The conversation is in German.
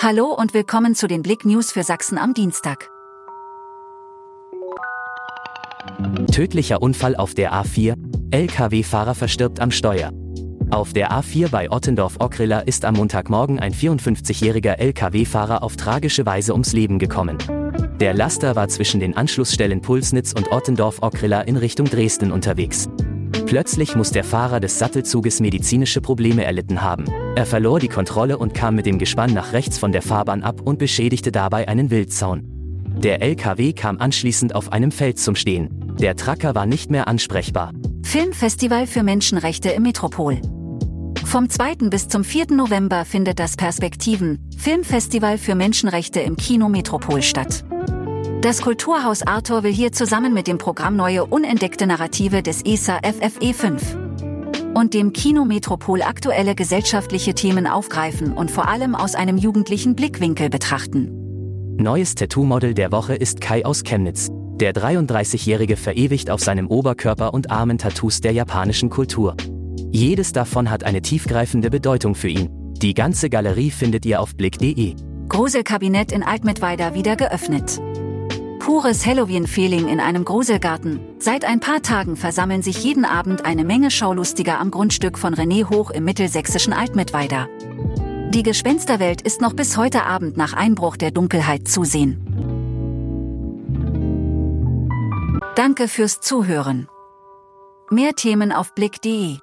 Hallo und willkommen zu den Blick News für Sachsen am Dienstag. Tödlicher Unfall auf der A4. LKW-Fahrer verstirbt am Steuer. Auf der A4 bei Ottendorf-Ockrilla ist am Montagmorgen ein 54-jähriger LKW-Fahrer auf tragische Weise ums Leben gekommen. Der Laster war zwischen den Anschlussstellen Pulsnitz und Ottendorf-Ockrilla in Richtung Dresden unterwegs. Plötzlich muss der Fahrer des Sattelzuges medizinische Probleme erlitten haben. Er verlor die Kontrolle und kam mit dem Gespann nach rechts von der Fahrbahn ab und beschädigte dabei einen Wildzaun. Der LKW kam anschließend auf einem Feld zum Stehen. Der Tracker war nicht mehr ansprechbar. Filmfestival für Menschenrechte im Metropol. Vom 2. bis zum 4. November findet das Perspektiven Filmfestival für Menschenrechte im Kino Metropol statt. Das Kulturhaus Arthur will hier zusammen mit dem Programm Neue Unentdeckte Narrative des ESA FFE 5 und dem Kino Metropol aktuelle gesellschaftliche Themen aufgreifen und vor allem aus einem jugendlichen Blickwinkel betrachten. Neues Tattoo-Model der Woche ist Kai aus Chemnitz. Der 33-Jährige verewigt auf seinem Oberkörper und Armen Tattoos der japanischen Kultur. Jedes davon hat eine tiefgreifende Bedeutung für ihn. Die ganze Galerie findet ihr auf blick.de. Gruselkabinett in Altmittweida wieder geöffnet. Pures Halloween-Feeling in einem Gruselgarten. Seit ein paar Tagen versammeln sich jeden Abend eine Menge Schaulustiger am Grundstück von René Hoch im mittelsächsischen Altmittweida. Die Gespensterwelt ist noch bis heute Abend nach Einbruch der Dunkelheit zu sehen. Danke fürs Zuhören. Mehr Themen auf blick.de